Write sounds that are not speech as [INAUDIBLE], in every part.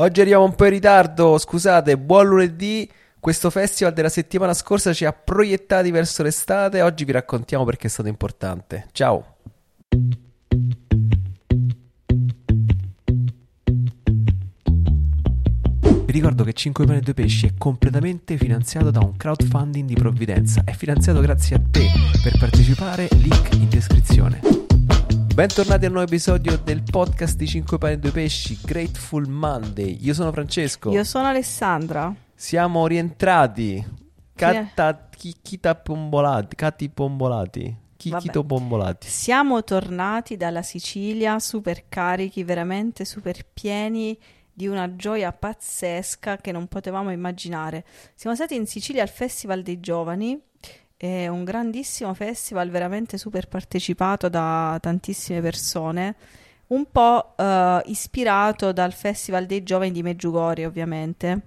Oggi arriviamo un po' in ritardo, scusate, buon lunedì. Questo festival della settimana scorsa ci ha proiettati verso l'estate, oggi vi raccontiamo perché è stato importante. Ciao. Vi ricordo che 5 pane e 2 pesci è completamente finanziato da un crowdfunding di provvidenza. È finanziato grazie a te. Per partecipare, link in descrizione. Bentornati a un nuovo episodio del podcast di 5 pane e 2 pesci, Grateful Monday. Io sono Francesco. Io sono Alessandra. Siamo rientrati. Catta, chi, chita pombolati. Cati pombolati. Chi, Vabbè. chito pombolati. Siamo tornati dalla Sicilia super carichi, veramente super pieni di una gioia pazzesca che non potevamo immaginare. Siamo stati in Sicilia al Festival dei Giovani, è un grandissimo festival veramente super partecipato da tantissime persone, un po' eh, ispirato dal Festival dei Giovani di Meggiugorje ovviamente,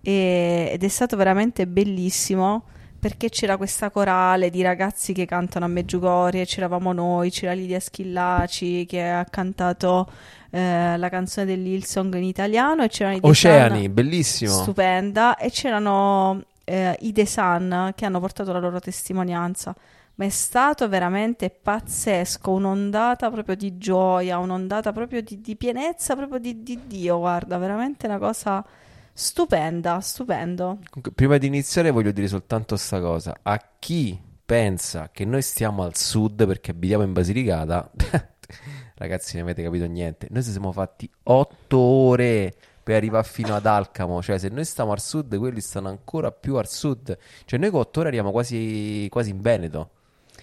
E- ed è stato veramente bellissimo perché c'era questa corale di ragazzi che cantano a Meggiugorje, c'eravamo noi, c'era Lidia Schillaci che ha cantato eh, la canzone dell'Hillsong in italiano e c'erano Oceani, bellissimo. stupenda e c'erano eh, i Sun che hanno portato la loro testimonianza. Ma è stato veramente pazzesco, un'ondata proprio di gioia, un'ondata proprio di, di pienezza, proprio di, di Dio, guarda, veramente una cosa stupenda, stupendo. Prima di iniziare voglio dire soltanto sta cosa. A chi pensa che noi stiamo al sud perché abitiamo in Basilicata, [LAUGHS] ragazzi, non avete capito niente. Noi ci siamo fatti otto ore per arrivare fino ad Alcamo. Cioè, se noi stiamo al sud, quelli stanno ancora più al sud. Cioè, noi con otto ore arriviamo quasi, quasi in Veneto.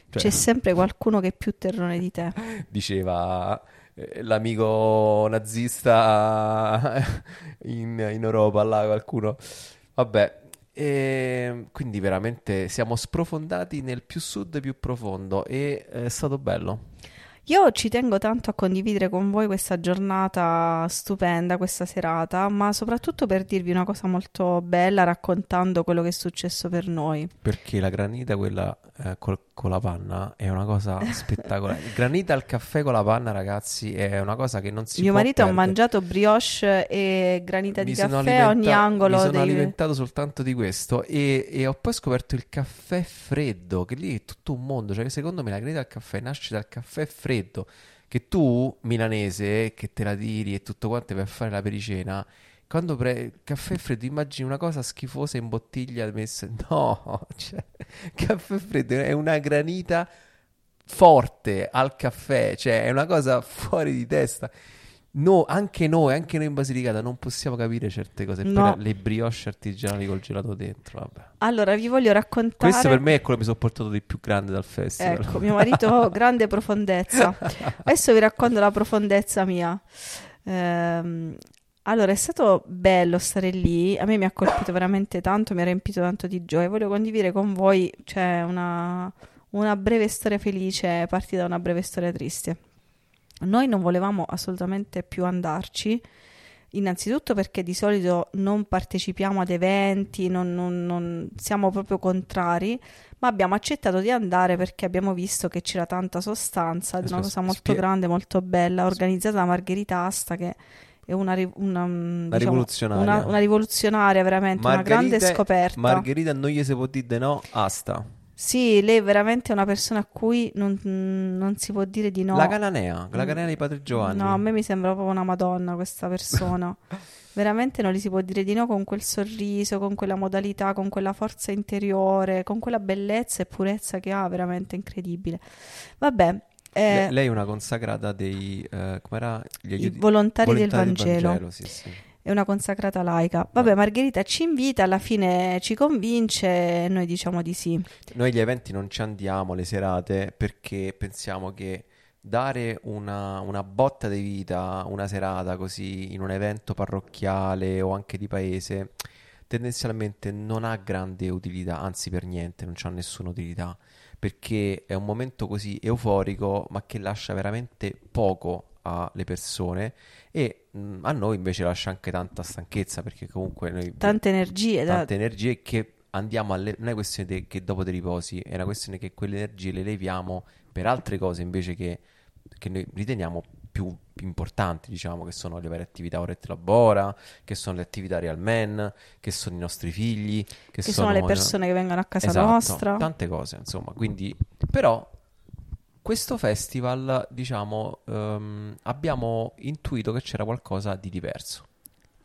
Cioè, C'è sempre qualcuno che è più terrone di te. [LAUGHS] diceva eh, l'amico nazista in, in Europa, là qualcuno. Vabbè, e quindi veramente siamo sprofondati nel più sud più profondo e è stato bello. Io ci tengo tanto a condividere con voi questa giornata stupenda, questa serata, ma soprattutto per dirvi una cosa molto bella raccontando quello che è successo per noi. Perché la granita, quella eh, col- con la panna, è una cosa spettacolare. Granita al caffè con la panna, ragazzi, è una cosa che non si Mio può marito ha perdere. mangiato brioche e granita di Mi sono caffè a ogni angolo Mi sono dei... alimentato soltanto di questo e, e ho poi scoperto il caffè freddo, che lì è tutto un mondo. Cioè, secondo me la granita al caffè nasce dal caffè freddo. Che tu, milanese, che te la tiri e tutto quanto per fare la pericena, quando pre... caffè freddo, immagini una cosa schifosa in bottiglia messa. No, [LAUGHS] cioè, caffè freddo è una granita forte al caffè, cioè è una cosa fuori di testa. No, anche noi, anche noi in Basilicata non possiamo capire certe cose. No. le brioche artigianali col gelato dentro, vabbè. Allora, vi voglio raccontare... Questo per me è quello che mi sono portato di più grande dal festival. Ecco, mio marito, [LAUGHS] grande profondezza. Adesso vi racconto la profondezza mia. Ehm, allora, è stato bello stare lì, a me mi ha colpito veramente tanto, mi ha riempito tanto di gioia. Voglio condividere con voi, cioè, una, una breve storia felice partita da una breve storia triste. Noi non volevamo assolutamente più andarci, innanzitutto perché di solito non partecipiamo ad eventi, non, non- non- siamo proprio contrari, ma abbiamo accettato di andare perché abbiamo visto che c'era tanta sostanza, di una cosa molto spie- grande, molto bella, organizzata da Margherita Asta, che è una, una, mm, Una diciamo, rivoluzionaria. una- rivoluzionaria, veramente, una grande Margherita- scoperta. Margherita non gli si può dire di no, asta. Sì, lei è veramente una persona a cui non, non si può dire di no. La cananea, la Mm. cananea di Padre Giovanni. No, a me mi sembra proprio una madonna questa persona. [LAUGHS] Veramente non gli si può dire di no con quel sorriso, con quella modalità, con quella forza interiore, con quella bellezza e purezza che ha, veramente incredibile. Vabbè, eh, Le- lei è una consacrata dei... eh? Gli i aiuti- volontari del volontari Vangelo. sì, sì. È una consacrata laica. Vabbè, Margherita ci invita, alla fine ci convince e noi diciamo di sì. Noi gli eventi non ci andiamo, le serate, perché pensiamo che dare una, una botta di vita, una serata così in un evento parrocchiale o anche di paese, tendenzialmente non ha grande utilità, anzi per niente, non c'ha nessuna utilità, perché è un momento così euforico, ma che lascia veramente poco alle persone e mh, a noi invece lascia anche tanta stanchezza, perché comunque noi Tante energie da... tante energie che andiamo alle... non è questione de- che dopo ti riposi, è una questione che quelle energie le leviamo per altre cose invece che, che noi riteniamo più importanti, diciamo, che sono le varie attività Orette Labora, che sono le attività Real Men, che sono i nostri figli, che, Che sono le persone che vengono a casa Esatto, nostra. tante cose, insomma. Quindi, però, questo festival, diciamo, ehm, abbiamo intuito che c'era qualcosa di diverso.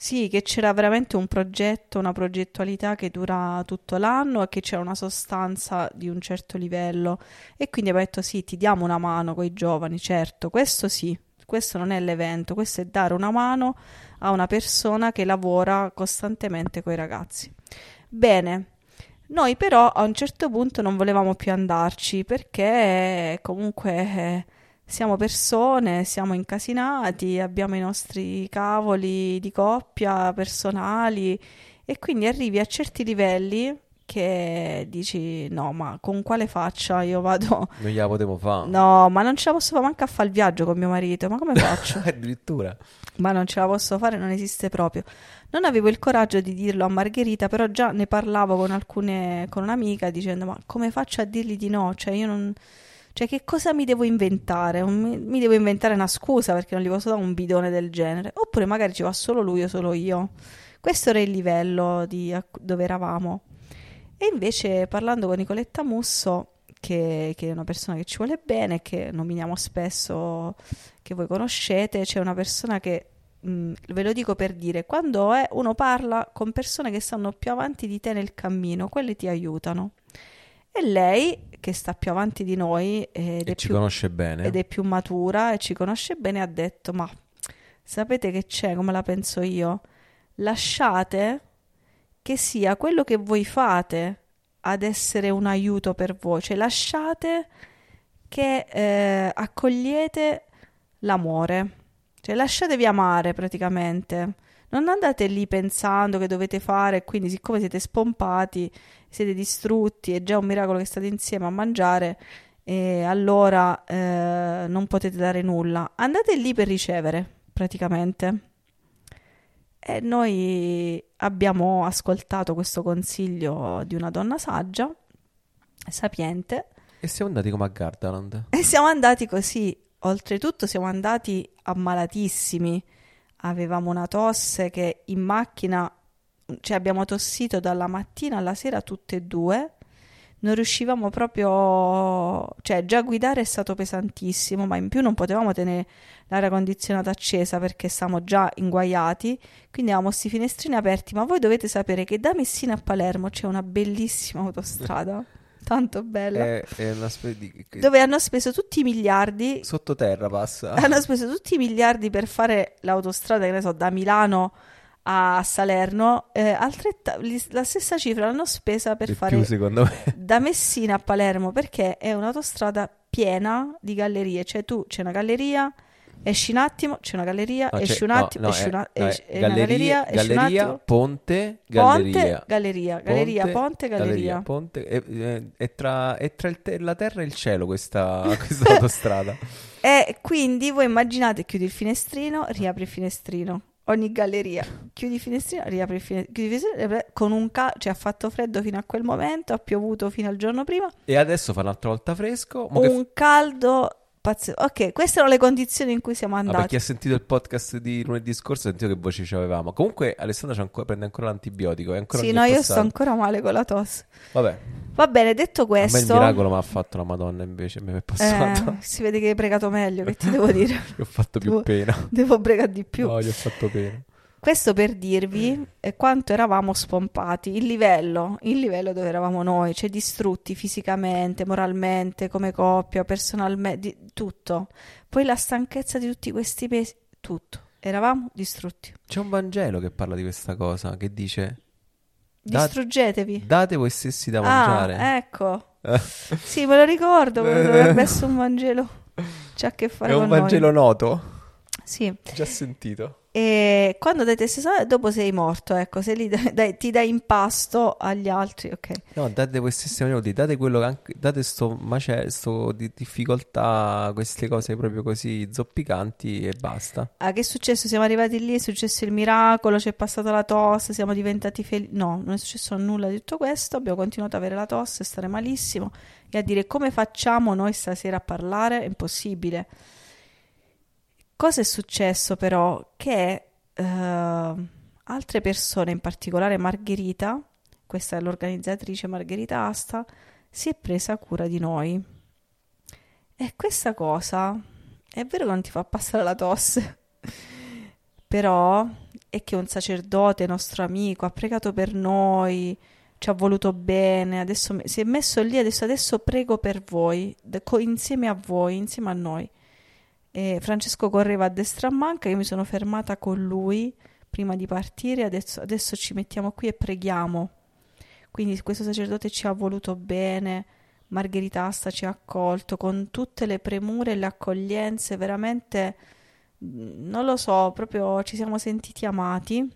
Sì, che c'era veramente un progetto, una progettualità che dura tutto l'anno e che c'era una sostanza di un certo livello. E quindi abbiamo detto sì, ti diamo una mano con i giovani, certo, questo sì, questo non è l'evento, questo è dare una mano a una persona che lavora costantemente con i ragazzi. Bene, noi però a un certo punto non volevamo più andarci perché comunque eh, siamo persone, siamo incasinati, abbiamo i nostri cavoli di coppia personali e quindi arrivi a certi livelli che dici no, ma con quale faccia io vado? [LAUGHS] Non gliela potevo fare. No, ma non ce la posso fare manco a fare il viaggio con mio marito, ma come [LAUGHS] faccio? Addirittura. ma non ce la posso fare, non esiste proprio. Non avevo il coraggio di dirlo a Margherita, però già ne parlavo con alcune, con un'amica dicendo: Ma come faccio a dirgli di no? Cioè, io non. Cioè, che cosa mi devo inventare? Mi, mi devo inventare una scusa perché non gli posso dare un bidone del genere. Oppure magari ci va solo lui o solo io. Questo era il livello di, dove eravamo. E invece, parlando con Nicoletta Musso, che, che è una persona che ci vuole bene, che nominiamo spesso, che voi conoscete, c'è una persona che Mm, ve lo dico per dire, quando è- uno parla con persone che stanno più avanti di te nel cammino, quelle ti aiutano. E lei, che sta più avanti di noi ed, è, ci più, conosce bene. ed è più matura e ci conosce bene, ha detto, ma sapete che c'è, come la penso io? Lasciate che sia quello che voi fate ad essere un aiuto per voi, cioè lasciate che eh, accogliete l'amore. Cioè, lasciatevi amare praticamente. Non andate lì pensando che dovete fare, quindi, siccome siete spompati, siete distrutti, è già un miracolo che state insieme a mangiare, e allora eh, non potete dare nulla. Andate lì per ricevere, praticamente. E noi abbiamo ascoltato questo consiglio di una donna saggia, sapiente, E siamo andati come a Gardaland. e siamo andati così. Oltretutto siamo andati ammalatissimi. Avevamo una tosse che in macchina, cioè abbiamo tossito dalla mattina alla sera tutte e due. Non riuscivamo proprio, cioè già guidare è stato pesantissimo, ma in più non potevamo tenere l'aria condizionata accesa perché stavamo già inguaiati. Quindi avevamo questi finestrini aperti. Ma voi dovete sapere che da Messina a Palermo c'è una bellissima autostrada, [LAUGHS] tanto bella, È, è una specie di... dove hanno speso tutti i miliardi Sottoterra passa. hanno speso tutti i miliardi per fare l'autostrada, che ne so, da Milano a Salerno, eh, li- la stessa cifra l'hanno spesa per Di fare più me. [LAUGHS] da Messina a Palermo, perché è un'autostrada piena di gallerie, cioè tu c'è una galleria, esci un attimo, c'è una galleria, No, esci un attimo, no, esci un a- no, è esci- una galleria, galleria, esci un galleria, attimo, ponte, ponte, galleria. galleria, galleria, ponte, galleria. ponte. È, è- tra, è tra te- la terra e il cielo questa, [LAUGHS] questa autostrada. E quindi voi immaginate, chiudi il finestrino, riapri il finestrino. Ogni galleria, chiudi finestrino, riapri finestrino, chiudi finestrino, riapri- con un ca- cioè ha fatto freddo fino a quel momento, ha piovuto fino al giorno prima, E adesso fa un'altra volta fresco. Mo che un caldo pazzesco. Ok, queste erano le condizioni in cui siamo Vabbè, andati. chi ha sentito il podcast di lunedì scorso ha sentito che voci ci avevamo. Comunque, Alessandra ancora- prende ancora l'antibiotico. È ancora Sì, no, io sto ancora male con la tosse. Vabbè, Va bene, detto a me il questo, miracolo mi ha fatto la Madonna invece. Mi è passato. eh, si vede che hai pregato meglio, che ti devo dire? [LAUGHS] Gli ho fatto più devo- pena. Devo pregare di più. No, gli ho fatto pena. Questo per dirvi eh, quanto eravamo spompati, il livello, il livello dove eravamo noi, cioè distrutti fisicamente, moralmente, come coppia, personalmente, tutto. Poi la stanchezza di tutti questi mesi, tutto. Eravamo distrutti. C'è un Vangelo che parla di questa cosa, che dice Distruggetevi. date voi stessi da Ah, mangiare. ecco. Eh. [LAUGHS] Sì, me lo ricordo, dovrebbe essere un Vangelo. C'ha a che fare È un con noi. Vangelo noto. Sì. Già sentito. E quando dai te stesso, dopo sei morto, ecco, se li [LAUGHS] dai- dai- ti dai in pasto agli altri, ok. No, date stessi minuti, date quello che anche, date sto macello, sto di difficoltà, queste cose proprio così zoppicanti e basta. Ah, che è successo? Siamo arrivati lì, è successo il miracolo, c'è passata la tosse, siamo diventati felici. No, non è successo nulla di tutto questo, abbiamo continuato ad avere la tosse, stare malissimo e a dire come facciamo noi stasera a parlare, è impossibile. Cosa è successo però? Che eh, altre persone, in particolare Margherita, questa è l'organizzatrice Margherita Asta, si è presa cura di noi. E questa cosa è vero che non ti fa passare la tosse, [LAUGHS] però è che un sacerdote, nostro amico, ha pregato per noi, ci ha voluto bene, adesso si è messo lì, adesso, adesso prego per voi, insieme a voi, insieme a noi. E Francesco correva a destra a manca, io mi sono fermata con lui prima di partire, adesso, adesso ci mettiamo qui e preghiamo. Quindi questo sacerdote ci ha voluto bene, Margherita Asta ci ha accolto con tutte le premure e le accoglienze, veramente non lo so, proprio ci siamo sentiti amati.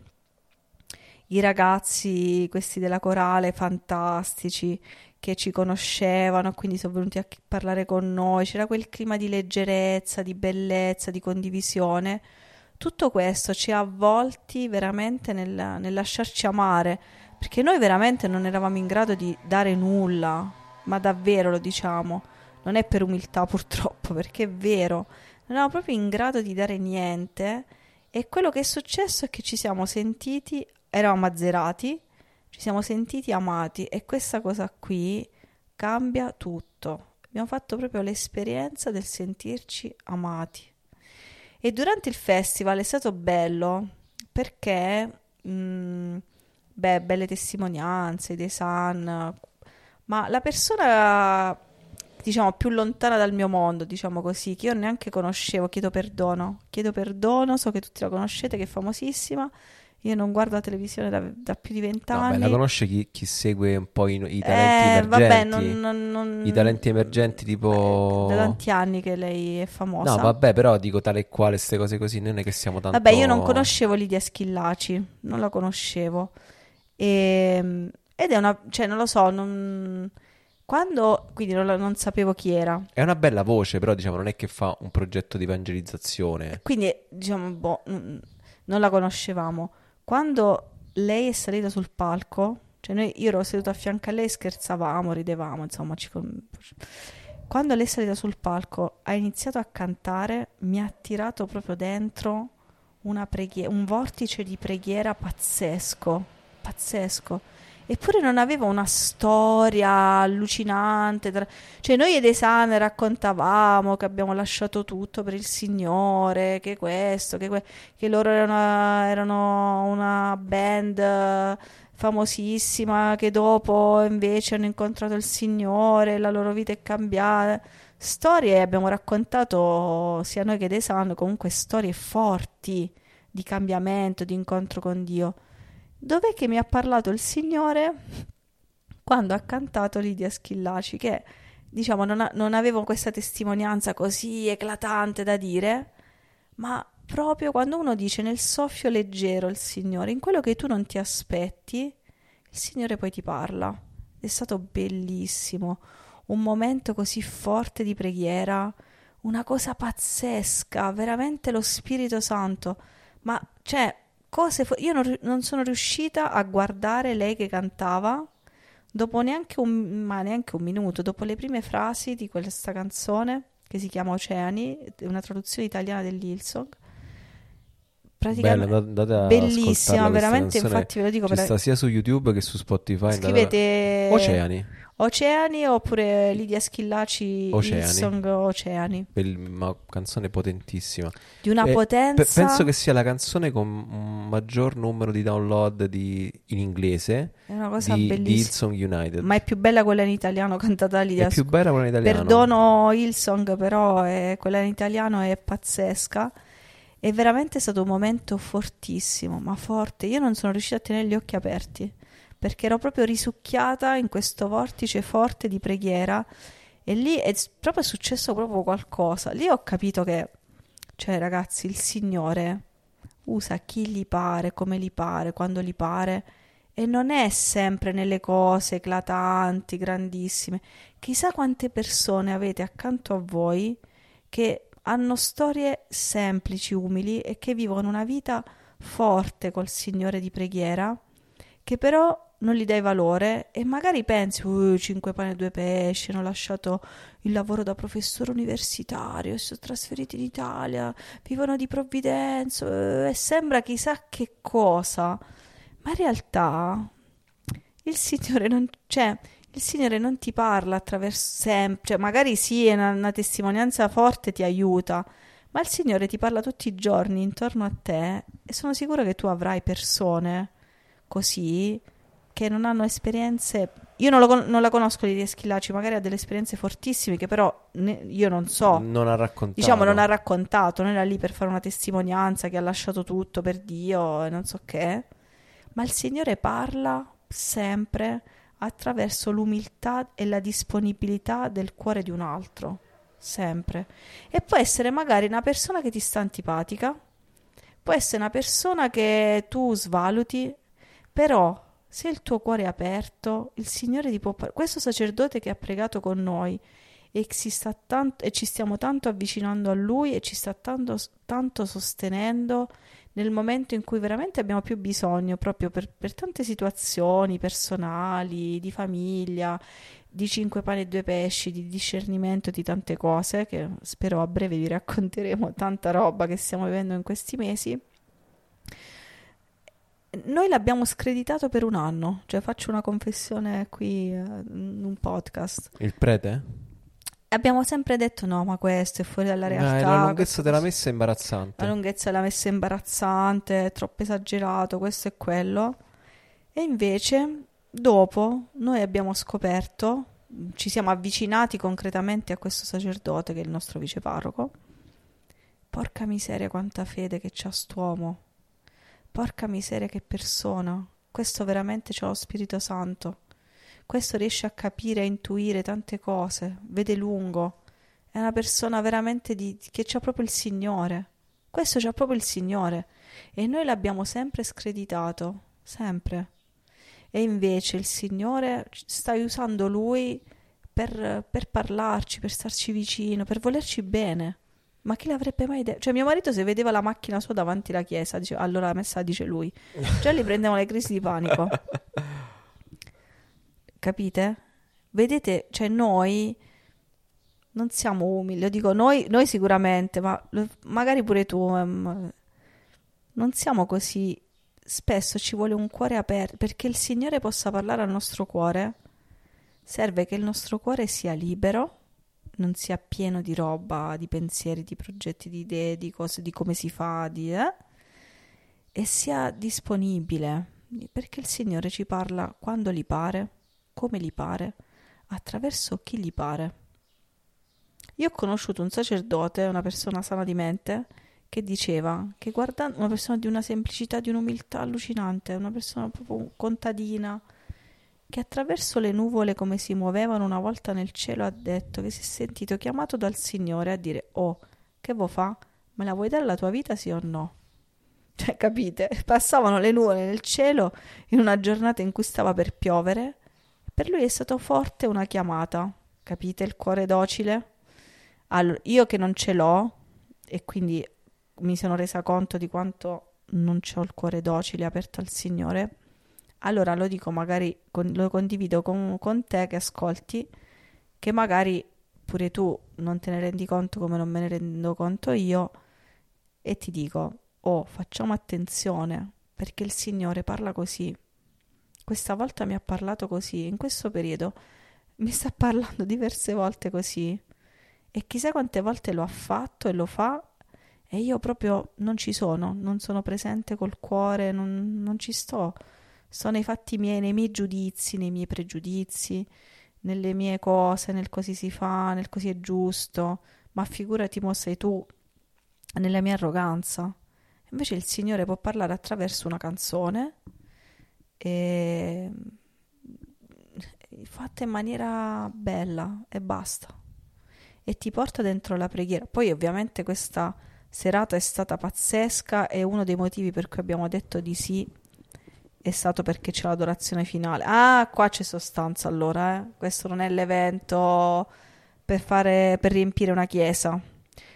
I ragazzi, questi della corale, fantastici, che ci conoscevano, quindi sono venuti a parlare con noi, c'era quel clima di leggerezza, di bellezza, di condivisione. Tutto questo ci ha avvolti veramente nel, nel lasciarci amare, perché noi veramente non eravamo in grado di dare nulla, ma davvero lo diciamo, non è per umiltà [LAUGHS] purtroppo, perché è vero, non eravamo proprio in grado di dare niente e quello che è successo è che ci siamo sentiti, eravamo azzerati, ci siamo sentiti amati e questa cosa qui cambia tutto. Abbiamo fatto proprio l'esperienza del sentirci amati. E durante il festival è stato bello perché, mh, mm, beh, belle testimonianze dei San, ma la persona diciamo più lontana dal mio mondo, diciamo così, che io neanche conoscevo, chiedo perdono, chiedo perdono, so che tutti la conoscete, che è famosissima. Io non guardo la televisione da, da più di vent'anni. No, la conosce chi, chi, segue un po' i, i talenti eh, emergenti? Vabbè, non, non, non, I talenti emergenti tipo... da tanti anni che lei è famosa. No, vabbè, però dico tale e quale, queste cose così, non è che siamo tanto... Vabbè, io non conoscevo Lidia Schillaci, non la conoscevo. E, ehm, ed è una, cioè non lo so, non, quando, quindi non, non, sapevo chi era. È una bella voce, però diciamo non è che fa un progetto di evangelizzazione. Quindi diciamo, boh, non la conoscevamo. Quando lei è salita sul palco, cioè noi, io ero seduta a fianco a lei, scherzavamo, ridevamo, insomma, ci... quando lei è salita sul palco, ha iniziato a cantare, mi ha tirato proprio dentro preghiera, un vortice di preghiera pazzesco, pazzesco eppure non aveva una storia allucinante. Tra... Cioè, noi ed Esame raccontavamo che abbiamo lasciato tutto per il Signore, che questo, che, que... che loro erano, erano una band famosissima, che dopo invece hanno incontrato il Signore, la loro vita è cambiata. Storie abbiamo raccontato sia noi che Desano, comunque storie forti di cambiamento, di incontro con Dio. Dov'è che mi ha parlato il Signore quando ha cantato Lidia Schillaci, che diciamo non, ha, non avevo questa testimonianza così eclatante da dire, ma proprio quando uno dice nel soffio leggero il Signore, in quello che tu non ti aspetti, il Signore poi ti parla. È stato bellissimo, un momento così forte di preghiera, una cosa pazzesca, veramente lo Spirito Santo. Ma cioè, cose fo- io non, non, sono riuscita a guardare lei che cantava dopo neanche un, ma neanche un minuto, dopo le prime frasi di questa canzone che si chiama Oceani, una traduzione italiana dell'Hillsong. Praticamente Bella, bellissima, veramente. Infatti, ve lo dico. Ci per... sta sia su YouTube che su Spotify. Scrivete Oceani. Oceani oppure Lidia Schillaci Oceani. song Oceani. Bell- una canzone potentissima. Di una eh, potenza. Pe- penso che sia la canzone con un maggior numero di download di, in inglese. È una cosa di, bellissima. Di Hillsong United. Ma è più bella quella in italiano cantata da Lidia. È più bella quella in italiano. Perdono Hillsong, però è, quella in italiano è pazzesca. È veramente stato un momento fortissimo, ma forte. Io non sono riuscita a tenere gli occhi aperti perché ero proprio risucchiata in questo vortice forte di preghiera e lì è proprio successo proprio qualcosa. Lì ho capito che, cioè ragazzi, il Signore usa chi gli pare, come gli pare, quando gli pare e non è sempre nelle cose eclatanti, grandissime. Chissà quante persone avete accanto a voi che hanno storie semplici, umili e che vivono una vita forte col Signore di preghiera che però non gli dai valore e magari pensi, uh, cinque pane e due pesci, hanno lasciato il lavoro da professore universitario e sono trasferiti in Italia, vivono di provvidenza uh, e sembra chissà che cosa. Ma in realtà il Signore non, cioè, il Signore non ti parla attraverso sempre, cioè, magari sì, è una, una testimonianza forte ti aiuta, ma il Signore ti parla tutti i giorni intorno a te e sono sicura che tu avrai persone così che non hanno esperienze. Io non, lo, non la conosco di Schillaci, magari ha delle esperienze fortissime che però ne, io non so. Non ha raccontato. Diciamo, non ha raccontato, non era lì per fare una testimonianza che ha lasciato tutto per Dio e non so che. Ma il Signore parla sempre attraverso l'umiltà e la disponibilità del cuore di un altro. Sempre. E può essere magari una persona che ti sta antipatica, può essere una persona che tu svaluti, però se il tuo cuore è aperto, il Signore ti può parlare. Questo sacerdote che ha pregato con noi e, tanto, e, ci stiamo tanto avvicinando a Lui e ci sta tanto, tanto, sostenendo nel momento in cui veramente abbiamo più bisogno, proprio per, per tante situazioni personali, di famiglia, di cinque pani e due pesci, di discernimento di tante cose, che spero a breve vi racconteremo tanta roba che stiamo vivendo in questi mesi noi l'abbiamo screditato per un anno, cioè faccio una confessione qui in un podcast. Il prete? Abbiamo sempre detto no, ma questo è fuori dalla realtà. Eh, la lunghezza della messa è imbarazzante. La lunghezza della messa è imbarazzante, è troppo esagerato, questo e quello. E invece, dopo, noi abbiamo scoperto, ci siamo avvicinati concretamente a questo sacerdote che è il nostro viceparroco. Porca miseria, quanta fede che c'ha st'uomo Porca miseria, che persona! Questo veramente c'ha lo Spirito Santo. Questo riesce a capire, a intuire tante cose, vede lungo. È una persona veramente di, che c'ha proprio il Signore. Questo c'ha proprio il Signore. E noi l'abbiamo sempre screditato, sempre. E invece il Signore sta usando Lui per, per parlarci, per starci vicino, per volerci bene. Ma chi l'avrebbe mai detto? Cioè, mio marito se vedeva la macchina sua davanti alla chiesa, dice, allora la messa dice lui. Già gli prendevano le crisi di panico. [LAUGHS] Capite? Vedete, cioè noi non siamo umili, lo dico noi, noi sicuramente, ma magari pure tu, um, non siamo così. Spesso ci vuole un cuore aperto, perché il Signore possa parlare al nostro cuore, serve che il nostro cuore sia libero non sia pieno di roba, di pensieri, di progetti, di idee, di cose, di come si fa, di, eh? e sia disponibile, perché il Signore ci parla quando gli pare, come gli pare, attraverso chi gli pare. Io ho conosciuto un sacerdote, una persona sana di mente, che diceva che guardando una persona di una semplicità, di un'umiltà allucinante, una persona proprio contadina, che attraverso le nuvole come si muovevano una volta nel cielo ha detto che si è sentito chiamato dal Signore a dire oh, che vuoi fa? Me la vuoi dare la tua vita sì o no? [LAUGHS] Cioè, capite? Passavano le nuvole nel cielo in una giornata in cui stava per piovere. Per lui è stato forte una chiamata. Capite il cuore docile? Allora, io che non ce l'ho e quindi mi sono resa conto di quanto non ho il cuore docile aperto al Signore allora lo dico magari, con, lo condivido con, con te che ascolti, che magari pure tu non te ne rendi conto come non me ne rendo conto io e ti dico, oh, facciamo attenzione perché il Signore parla così. Questa volta mi ha parlato così, in questo periodo mi sta [LAUGHS] parlando diverse volte così e chissà quante volte lo ha fatto e lo fa e io proprio non ci sono, non sono presente col cuore, non, non ci sto sto nei fatti miei, nei miei giudizi, nei miei pregiudizi, nelle mie cose, nel così si fa, nel così è giusto, ma figurati mo sei tu nella mia arroganza. Invece il Signore può parlare attraverso una canzone e fatta in maniera bella e basta. E ti porta dentro la preghiera. Poi ovviamente questa serata è stata pazzesca e uno dei motivi per cui abbiamo detto di sì è stato perché c'è l'adorazione finale. Ah, qua c'è sostanza allora, eh? questo non è l'evento per, fare, per riempire una chiesa.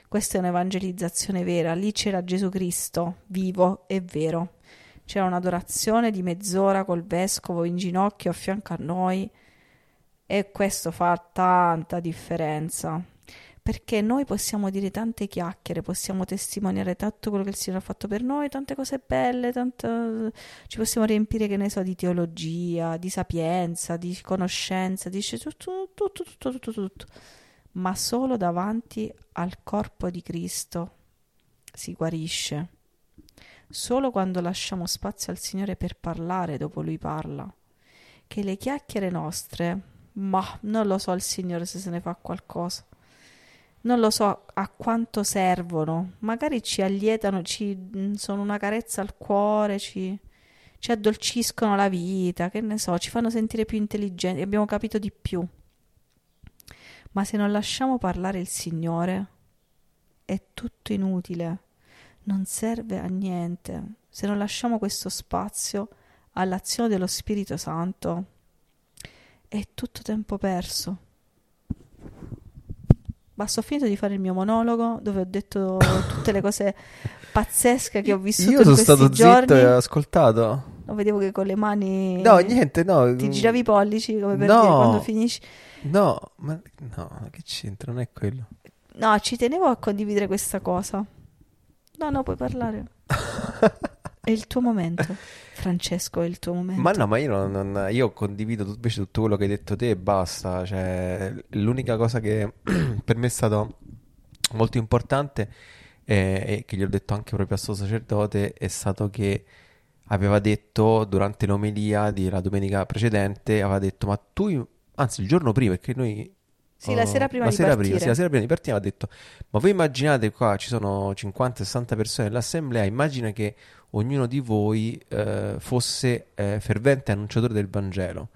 Questa è un'evangelizzazione vera, lì c'era Gesù Cristo, vivo e vero. c'era un'adorazione di mezz'ora col vescovo in ginocchio a fianco a noi e questo fa tanta differenza perché noi possiamo dire tante chiacchiere, possiamo testimoniare tutto quello che il Signore ha fatto per noi, tante cose belle, tanto... ci possiamo riempire, che ne so, di teologia, di sapienza, di conoscenza, di tutto, tutto, tutto, tutto, tutto, ma solo davanti al corpo di Cristo si guarisce. Solo quando lasciamo spazio al Signore per parlare dopo Lui parla. Che le chiacchiere nostre, ma non lo so il Signore se se ne fa qualcosa non lo so a quanto servono, magari ci allietano, ci mm, sono una carezza al cuore, ci, ci addolciscono la vita, che ne so, ci fanno sentire più intelligenti, abbiamo capito di più. Ma se non lasciamo parlare il Signore, è tutto inutile, non serve a niente. Se non lasciamo questo spazio all'azione dello Spirito Santo, è tutto tempo perso. Basta, ho finito di fare il mio monologo dove ho detto tutte le cose pazzesche che ho vissuto Io sono stato giorni. zitto e ho ascoltato. No, vedevo che con le mani No, niente, no. ti giravi i pollici come per No. dire quando finisci. No, ma no, che c'entra? Non è quello. No, ci tenevo a condividere questa cosa. No, no, puoi parlare. [LAUGHS] È il tuo momento, Francesco, è il tuo momento. Ma no, ma io, non, non- io condivido tut- invece tutto quello che hai detto te e basta. Cioè, l'unica cosa che [CLEARS THROAT] per me è stato molto importante eh, e che gli ho detto anche proprio a suo sacerdote è stato che aveva detto durante l'omelia della domenica precedente, aveva detto, ma tu, anzi il giorno prima, perché noi... Sì, la oh, sera prima la di sera partire. prima, sì, la sera prima di partire aveva detto, ma voi immaginate qua ci sono 50-60 persone nell'assemblea, immagina che ognuno di voi eh, fosse eh, fervente annunciatore del Vangelo.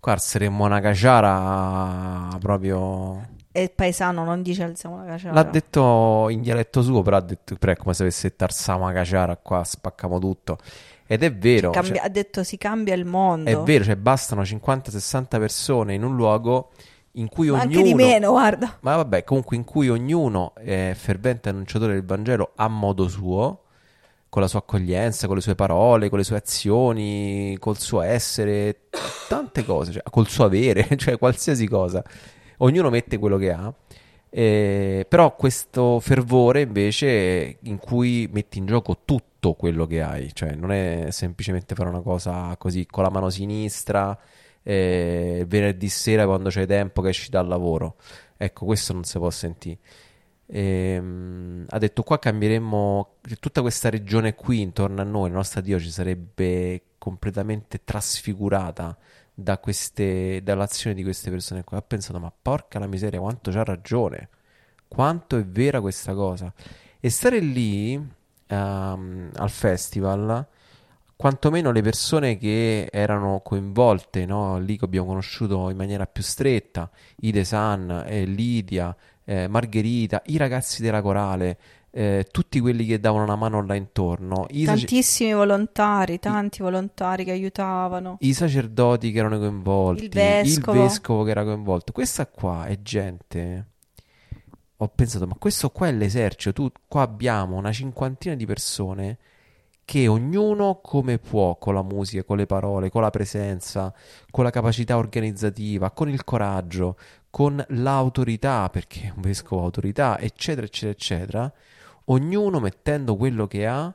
Qua saremmo una caciara proprio... È paesano, non dice alziamo la caciara. L'ha detto in dialetto suo, però ha detto, però è come se avesse tarsama caciara qua, spaccamo tutto. Ed è vero, Cambia- cioè, ha detto si cambia il mondo. è vero, cioè bastano 50-60 persone in un luogo in cui Ma ognuno... anche di meno, guarda. Ma vabbè, comunque in cui ognuno è fervente annunciatore del Vangelo a modo suo, con la sua accoglienza, con le sue parole, con le sue azioni, col suo essere, tante cose, cioè, col suo avere, [LAUGHS] cioè qualsiasi cosa. Ognuno mette quello che ha. Eh, però questo fervore invece in cui metti in gioco tutto quello che hai, cioè non è semplicemente fare una cosa così con la mano sinistra eh, venerdì sera quando c'hai tempo che esci dal lavoro. Ecco, questo non si può sentire. Ehm, ha detto qua cambieremmo tutta questa regione qui intorno a noi, la nostra diocesi sarebbe completamente trasfigurata da queste, dall'azione di queste persone qua. Ho pensato, ma porca la miseria, quanto c'ha ragione, quanto è vera questa cosa. E stare lì ehm, al festival, quantomeno le persone che erano coinvolte, no? Lì che abbiamo conosciuto in maniera più stretta, Ide San, eh, Lidia, eh, Margherita, i ragazzi della corale, eh, tutti quelli che davano una mano là intorno, i, Tantissimi volontari, tanti volontari che aiutavano. i sacerdoti che erano coinvolti, Il vescovo. vescovo che era coinvolto. Questa qua è gente. Ho pensato, ma questo qua è l'esercito. Tu, qua abbiamo una cinquantina di persone che ognuno come può, con la musica, con le parole, con la presenza, con la capacità organizzativa, con il coraggio, con l'autorità, perché un vescovo ha autorità, eccetera, eccetera, eccetera, ognuno mettendo quello che ha,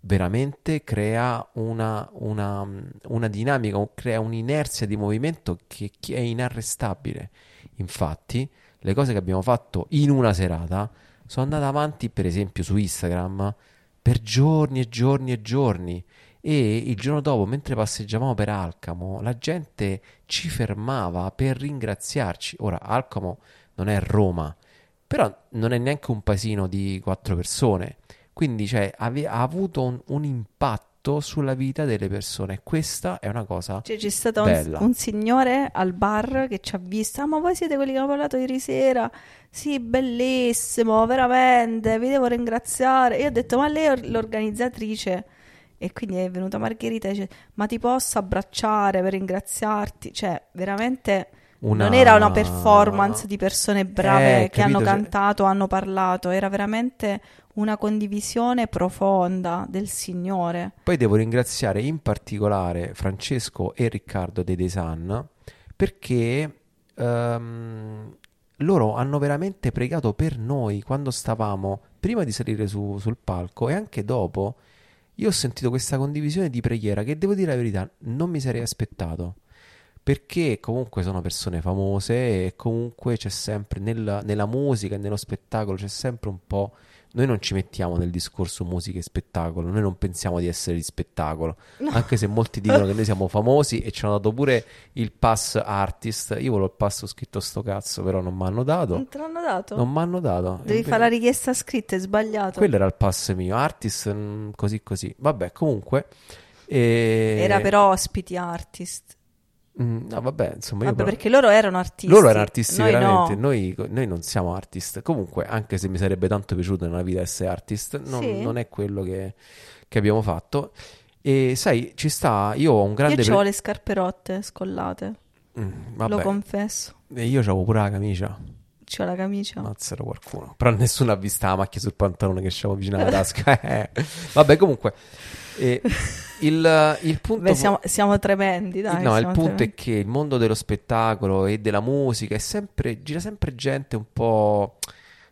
veramente crea una, una, una dinamica, crea un'inerzia di movimento che che è inarrestabile. Infatti, le cose che abbiamo fatto in una serata sono andate avanti, per esempio, su Instagram per giorni e giorni e giorni. E il giorno dopo, mentre passeggiavamo per Alcamo, la gente ci fermava per ringraziarci. Ora, Alcamo non è Roma, però non è neanche un paesino di quattro persone. Quindi, cioè, ave- ha avuto un, un impatto sulla vita delle persone. Questa è una cosa Cioè, c'è stato un, un signore al bar che ci ha visto. Ah, ma voi siete quelli che hanno parlato ieri sera? Sì, bellissimo, veramente. Vi devo ringraziare. Io ho detto, ma lei è l'organizzatrice. E quindi è venuta Margherita e dice, ma ti posso abbracciare per ringraziarti? Cioè, veramente una... Non era una performance di persone brave Eh, che hanno capito, cioè- cantato, hanno parlato, era veramente una condivisione profonda del Signore. Poi devo ringraziare in particolare Francesco e Riccardo dei Desan perché ehm, loro hanno veramente pregato per noi quando stavamo prima di salire su- sul palco e anche dopo. Io ho sentito questa condivisione di preghiera che devo dire la verità, non mi sarei aspettato. Perché comunque sono persone famose e comunque c'è sempre nella, nella musica e nello spettacolo c'è sempre un po'. Noi non ci mettiamo nel discorso musica e spettacolo, noi non pensiamo di essere di spettacolo, No. anche se molti dicono che noi siamo famosi e ci hanno dato pure il pass artist. Io volevo il pass scritto sto cazzo, però non mi hanno dato. Non te l'hanno dato? Non mi hanno dato. Devi fare la richiesta scritta, è sbagliato. Quello era il pass mio, artist mm, così così. Vabbè, comunque. e- Era per ospiti artist. Mm, no, vabbè, insomma, Vabbè, però- perché loro erano artisti. Loro erano artisti Noi veramente, no. noi, noi non siamo artist. Comunque, anche se mi sarebbe tanto piaciuto nella vita essere artist, non, Sì. non è quello che, che abbiamo fatto. E sai, ci sta, io ho un grande... Io ho pre- le scarpe rotte, scollate. Mm, Lo confesso. e io avevo pure la camicia, C'ho la camicia. mazzero qualcuno. Però nessuno ha visto la macchia sul pantalone che c'avevo vicino alla tasca. [LAUGHS] Eh. Vabbè, comunque, eh, il, il punto... Beh, siamo, siamo tremendi, dai. no, il punto è tremendi. che il mondo dello spettacolo e della musica è sempre, gira sempre gente un po'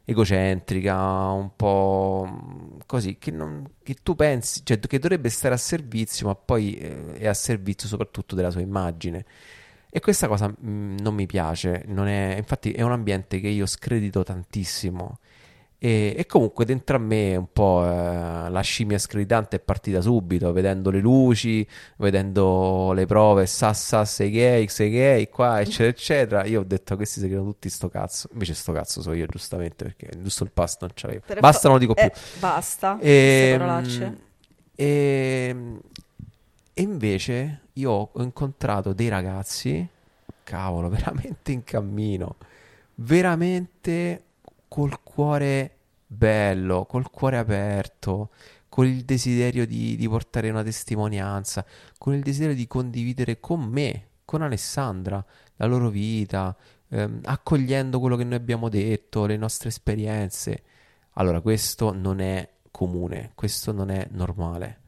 egocentrica, un po' così, che, non- che tu pensi, cioè che dovrebbe stare a servizio, ma poi eh, è a servizio soprattutto della sua immagine. E questa cosa mm, non mi piace, non è, infatti è un ambiente che io scredito tantissimo. E, e comunque dentro a me un po' eh, la scimmia screditante è partita subito, vedendo le luci, vedendo le prove, sa sa sei gay, sei gay, qua eccetera eccetera. Io ho detto questi si credono tutti sto cazzo. Invece sto cazzo so io giustamente perché giusto il pass non c'avevo. Per Basta, fa- non lo dico più. Eh, basta. queste Ehm, parolacce. ehm, E invece io ho incontrato dei ragazzi, cavolo, [LAUGHS] veramente in cammino, veramente col cuore bello, col cuore aperto, con il desiderio di, di portare una testimonianza, con il desiderio di condividere con me, con Alessandra, la loro vita, ehm, accogliendo quello che noi abbiamo detto, le nostre esperienze. Allora, questo non è comune, questo non è normale,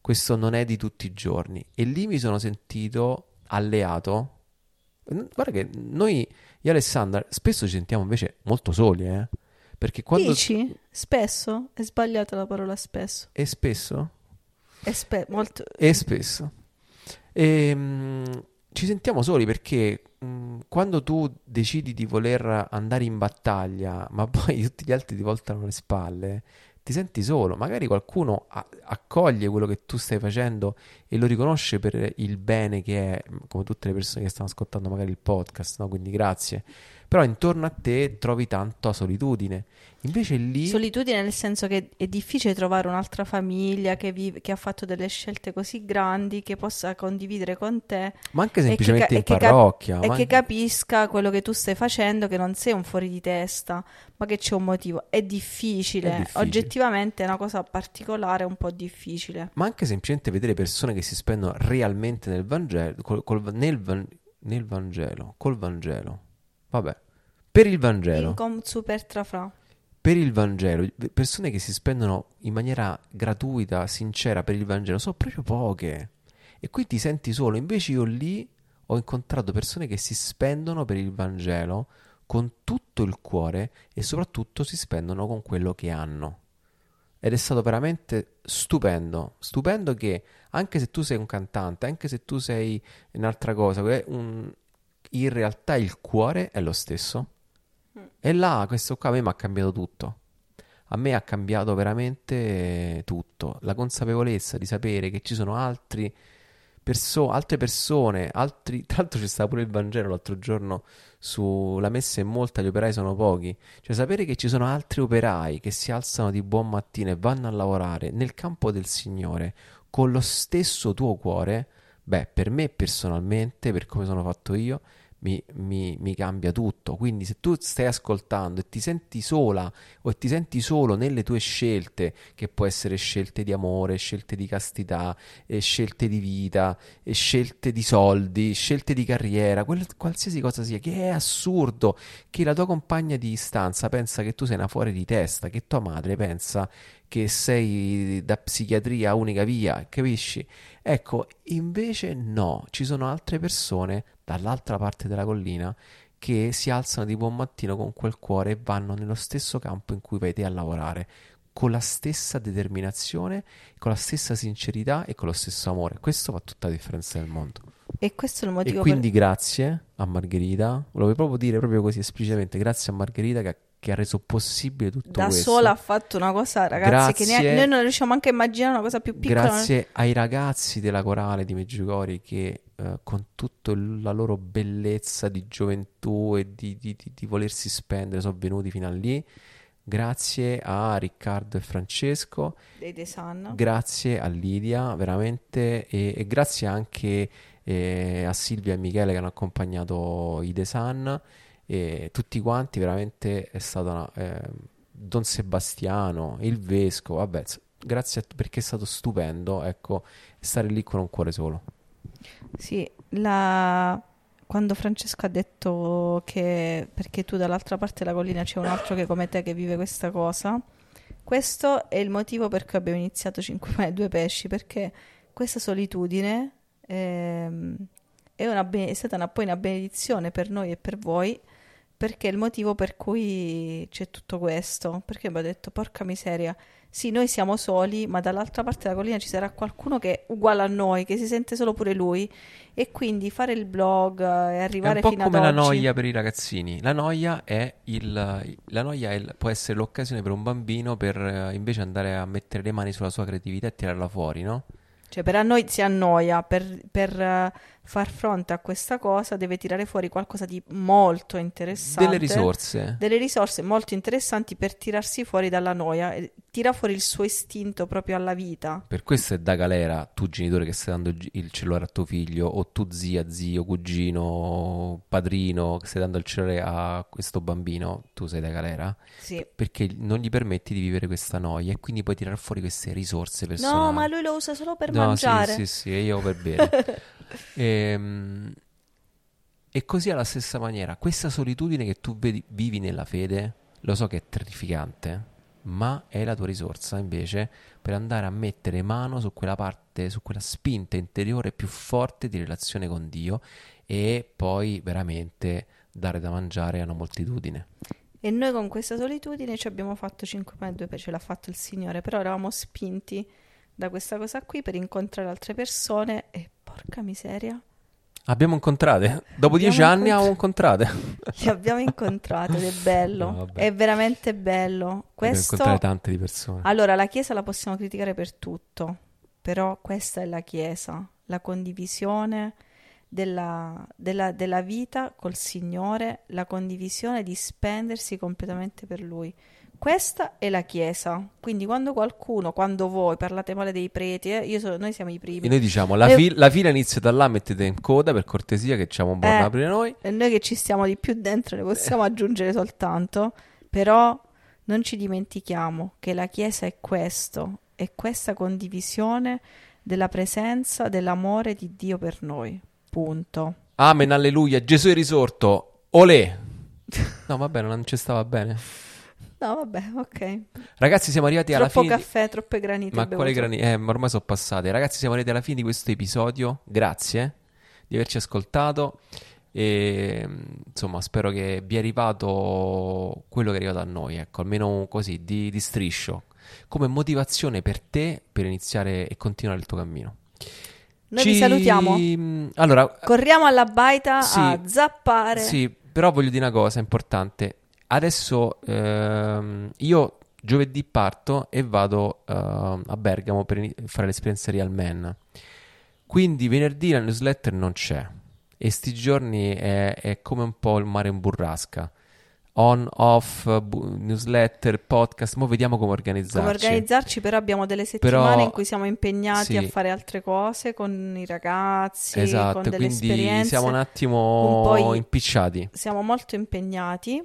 questo non è di tutti i giorni. E lì mi sono sentito alleato. Guarda che noi, io e Alessandra, spesso ci sentiamo invece molto soli, eh? Perché quando... Dici? Spesso? È sbagliata la parola spesso. E spesso? È spe- molto... E spesso. Ehm, ci sentiamo soli perché mh, quando tu decidi di voler andare in battaglia, ma [LAUGHS] poi tutti gli altri ti voltano le spalle, ti senti solo. Magari qualcuno a- accoglie quello che tu stai facendo e lo riconosce per il bene che è, come tutte le persone che stanno ascoltando magari il podcast, no? Quindi grazie. Però intorno a te trovi tanta solitudine. Invece lì... Solitudine nel senso che è difficile trovare un'altra famiglia che, vive, che ha fatto delle scelte così grandi che possa condividere con te ma anche e che, semplicemente in e che parrocchia. e che capisca quello che tu stai facendo, che non sei un fuori di testa, ma che c'è un motivo. È difficile, È difficile. oggettivamente è una cosa particolare, un po' difficile. Ma anche semplicemente vedere persone che si spendono realmente nel Vangelo, col- col- nel, nel Vangelo, col Vangelo. Vabbè, per il Vangelo, In com super trafra. per il Vangelo, persone che si spendono in maniera gratuita, sincera per il Vangelo, sono proprio poche. E qui ti senti solo. Invece io lì ho incontrato persone che si spendono per il Vangelo con tutto il cuore e soprattutto si spendono con quello che hanno. Ed è stato veramente stupendo, stupendo che anche se tu sei un cantante, anche se tu sei un'altra cosa, un- in realtà il cuore è lo stesso. E là questo qua a me mi ha cambiato tutto. A me ha cambiato veramente tutto. La consapevolezza di sapere che ci sono altri perso- altre persone, altri... [LAUGHS] Tra l'altro c'è stato pure il Vangelo l'altro giorno sulla messa è molta, gli operai sono pochi. Cioè sapere che ci sono altri operai che si alzano di buon mattino e vanno a lavorare nel campo del Signore con lo stesso tuo cuore, beh, per me personalmente, per come sono fatto io, mi, mi, mi, cambia tutto. Quindi se tu stai ascoltando e ti senti sola o ti senti solo nelle tue scelte, che può essere scelte di amore, scelte di castità, scelte di vita, scelte di soldi, scelte di carriera, quel, qualsiasi cosa sia, che è assurdo che la tua compagna di stanza pensa che tu sei una fuori di testa, che tua madre pensa che sei da psichiatria unica via, capisci? Ecco, invece no, ci sono altre persone dall'altra parte della collina che si alzano di buon mattino con quel cuore e vanno nello stesso campo in cui vai te a lavorare, con la stessa determinazione, con la stessa sincerità e con lo stesso amore. Questo fa tutta la differenza del mondo. E questo è il motivo E quindi per... grazie a Margherita, volevo proprio dire proprio così esplicitamente, grazie a Margherita che ha che ha reso possibile tutto da questo. Da sola ha fatto una cosa, ragazzi, grazie, che neanche, noi non riusciamo anche a immaginare una cosa più piccola. Grazie ai ragazzi della corale di Meggiugori che eh, con tutta la loro bellezza di gioventù e di, di, di, di, volersi spendere sono venuti fino a lì. Grazie a Riccardo e Francesco. Dei Sun. Grazie a Lidia, veramente. E, e grazie anche eh, a Silvia e Michele che hanno accompagnato i The Sun e tutti quanti veramente è stato una, eh, Don Sebastiano, il Vescovo, vabbè, grazie a, perché è stato stupendo, ecco, stare lì con un cuore solo. Sì, la... quando Francesco ha detto che perché tu dall'altra parte della collina c'è un altro che come te che vive questa cosa, questo è il motivo per cui abbiamo iniziato 5 pane e 2 pesci, perché questa solitudine ehm, è, una, è, stata una, poi una benedizione per noi e per voi perché è il motivo per cui c'è tutto questo. Perché mi ha detto, porca miseria, sì, noi siamo soli, ma dall'altra parte della collina ci sarà qualcuno che è uguale a noi, che si sente solo pure lui. E quindi fare il blog e arrivare fino ad oggi... È un po' come la noia per i ragazzini. La noia, è il, la noia è può essere l'occasione per un bambino per eh, invece andare a mettere le mani sulla sua creatività e tirarla fuori, no? Cioè, per a noi si annoia, per, per uh, far fronte a questa cosa deve tirare fuori qualcosa di molto interessante. Delle risorse. Delle risorse molto interessanti per tirarsi fuori dalla noia. Tira fuori il suo istinto proprio alla vita. Per questo è da galera tu genitore che stai dando il cellulare a tuo figlio, o tu zia, zio, cugino, padrino che stai dando il cellulare a questo bambino, tu sei da galera. Sì. Perché non gli permetti di vivere questa noia e quindi puoi tirare fuori queste risorse personali. No, ma lui lo usa solo per no, mangiare. Sì, sì, sì, e io per bere. [LAUGHS] e, ehm, e così alla stessa maniera, questa solitudine che tu vedi, vivi nella fede, lo so che è terrificante, ma è la tua risorsa invece per andare a mettere mano su quella parte, su quella spinta interiore più forte di relazione con Dio e poi veramente dare da mangiare a una moltitudine. E noi con questa solitudine ci abbiamo fatto 5 pane e 2 pesci, ce l'ha fatto il Signore, però eravamo spinti da questa cosa qui per incontrare altre persone e porca miseria. Abbiamo incontrate, dopo abbiamo dieci anni abbiamo incontrate. [LAUGHS] Li abbiamo incontrate ed è bello, no, è veramente bello. Questo... incontrare tante di persone. Allora, la Chiesa la possiamo criticare per tutto, però questa è la Chiesa, la condivisione della, della, della vita col Signore, la condivisione di spendersi completamente per Lui. Questa è la Chiesa, quindi quando qualcuno, quando voi parlate male dei preti, eh, so, noi siamo i primi. E noi diciamo, la, fi- la, fila inizia da là, mettete in coda per cortesia che ci un buon eh, aprire noi. E noi che ci stiamo di più dentro ne possiamo eh. aggiungere soltanto, però non ci dimentichiamo che la Chiesa è questo, è questa condivisione della presenza, dell'amore di Dio per noi, punto. Amen, alleluia, Gesù è risorto, olè. No, vabbè, non ci stava bene. No, vabbè, ok. Ragazzi, siamo arrivati Troppo alla fine. Troppo caffè, troppe granite. Ma quale granite? Eh, ma ormai sono passate. Ragazzi, siamo arrivati alla fine di questo episodio. Grazie di averci ascoltato. E insomma, spero che vi è arrivato quello che è arrivato a noi. Ecco, almeno così di, di striscio. Come motivazione per te per iniziare e continuare il tuo cammino. Noi Ci... vi salutiamo. Allora, corriamo alla baita sì, a zappare. Sì, però voglio dire una cosa importante. Adesso ehm, io giovedì parto e vado uh, a Bergamo per fare l'esperienza Real Man. Quindi venerdì la newsletter non c'è e sti giorni è, è come un po' il mare in burrasca. on, off, bu- newsletter, podcast. Mo vediamo come organizzarci. Come organizzarci, però abbiamo delle settimane Però- in cui siamo impegnati sì. a fare altre cose con i ragazzi, Esatto, con delle quindi esperienze. siamo un attimo un impicciati. Siamo molto impegnati.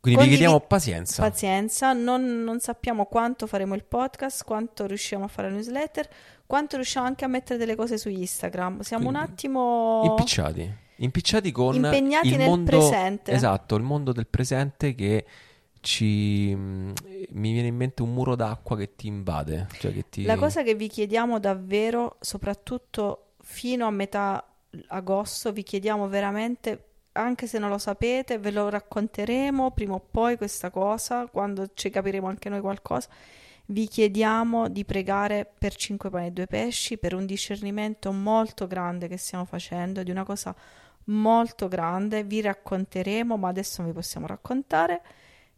Quindi Condivi- vi chiediamo pazienza. Pazienza, non, non sappiamo quanto faremo il podcast, quanto riusciamo a fare la newsletter, quanto riusciamo anche a mettere delle cose su Instagram. Siamo un Quindi, attimo Impicciati. Impicciati con impegnati il nel mondo presente. Esatto, il mondo del presente che ci mh, mi viene in mente un muro d'acqua che ti invade, cioè che ti La cosa che vi chiediamo davvero, soprattutto fino a metà agosto, vi chiediamo veramente, anche se non lo sapete, ve lo racconteremo prima o poi questa cosa, quando ci capiremo anche noi qualcosa. Vi chiediamo di pregare per cinque pani e due pesci, per un discernimento molto grande che stiamo facendo, di una cosa molto grande. Vi racconteremo, ma adesso non vi possiamo raccontare.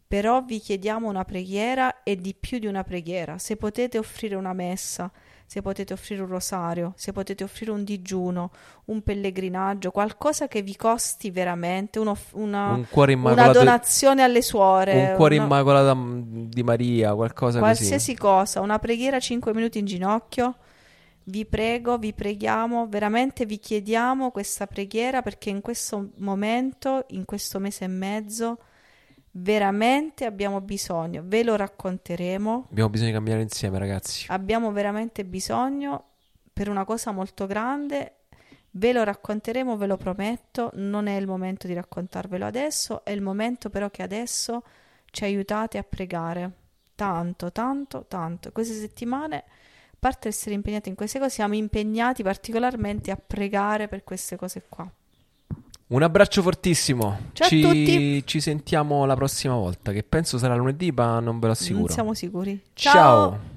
Però vi chiediamo una preghiera e di più di una preghiera. Se potete offrire una messa, se potete offrire un rosario, se potete offrire un digiuno, un pellegrinaggio, qualcosa che vi costi veramente, uno- una, un una donazione alle suore, un cuore una- immacolato di Maria, qualcosa qualsiasi cosa, una preghiera 5 minuti in ginocchio. Vi prego, vi preghiamo, veramente vi chiediamo questa preghiera perché in questo momento, in questo mese e mezzo, veramente abbiamo bisogno, ve lo racconteremo. Abbiamo bisogno di camminare insieme, ragazzi. abbiamo veramente bisogno per una cosa molto grande. Ve lo racconteremo, ve lo prometto, non è il momento di raccontarvelo adesso, è il momento però che adesso ci aiutate a pregare tanto, tanto, tanto. Queste settimane, a parte essere impegnati in queste cose, siamo impegnati particolarmente a pregare per queste cose qua. Un abbraccio fortissimo. Ciao a ci, tutti. ci sentiamo la prossima volta, che penso sarà lunedì, ma non ve lo assicuro. Non siamo sicuri. Ciao.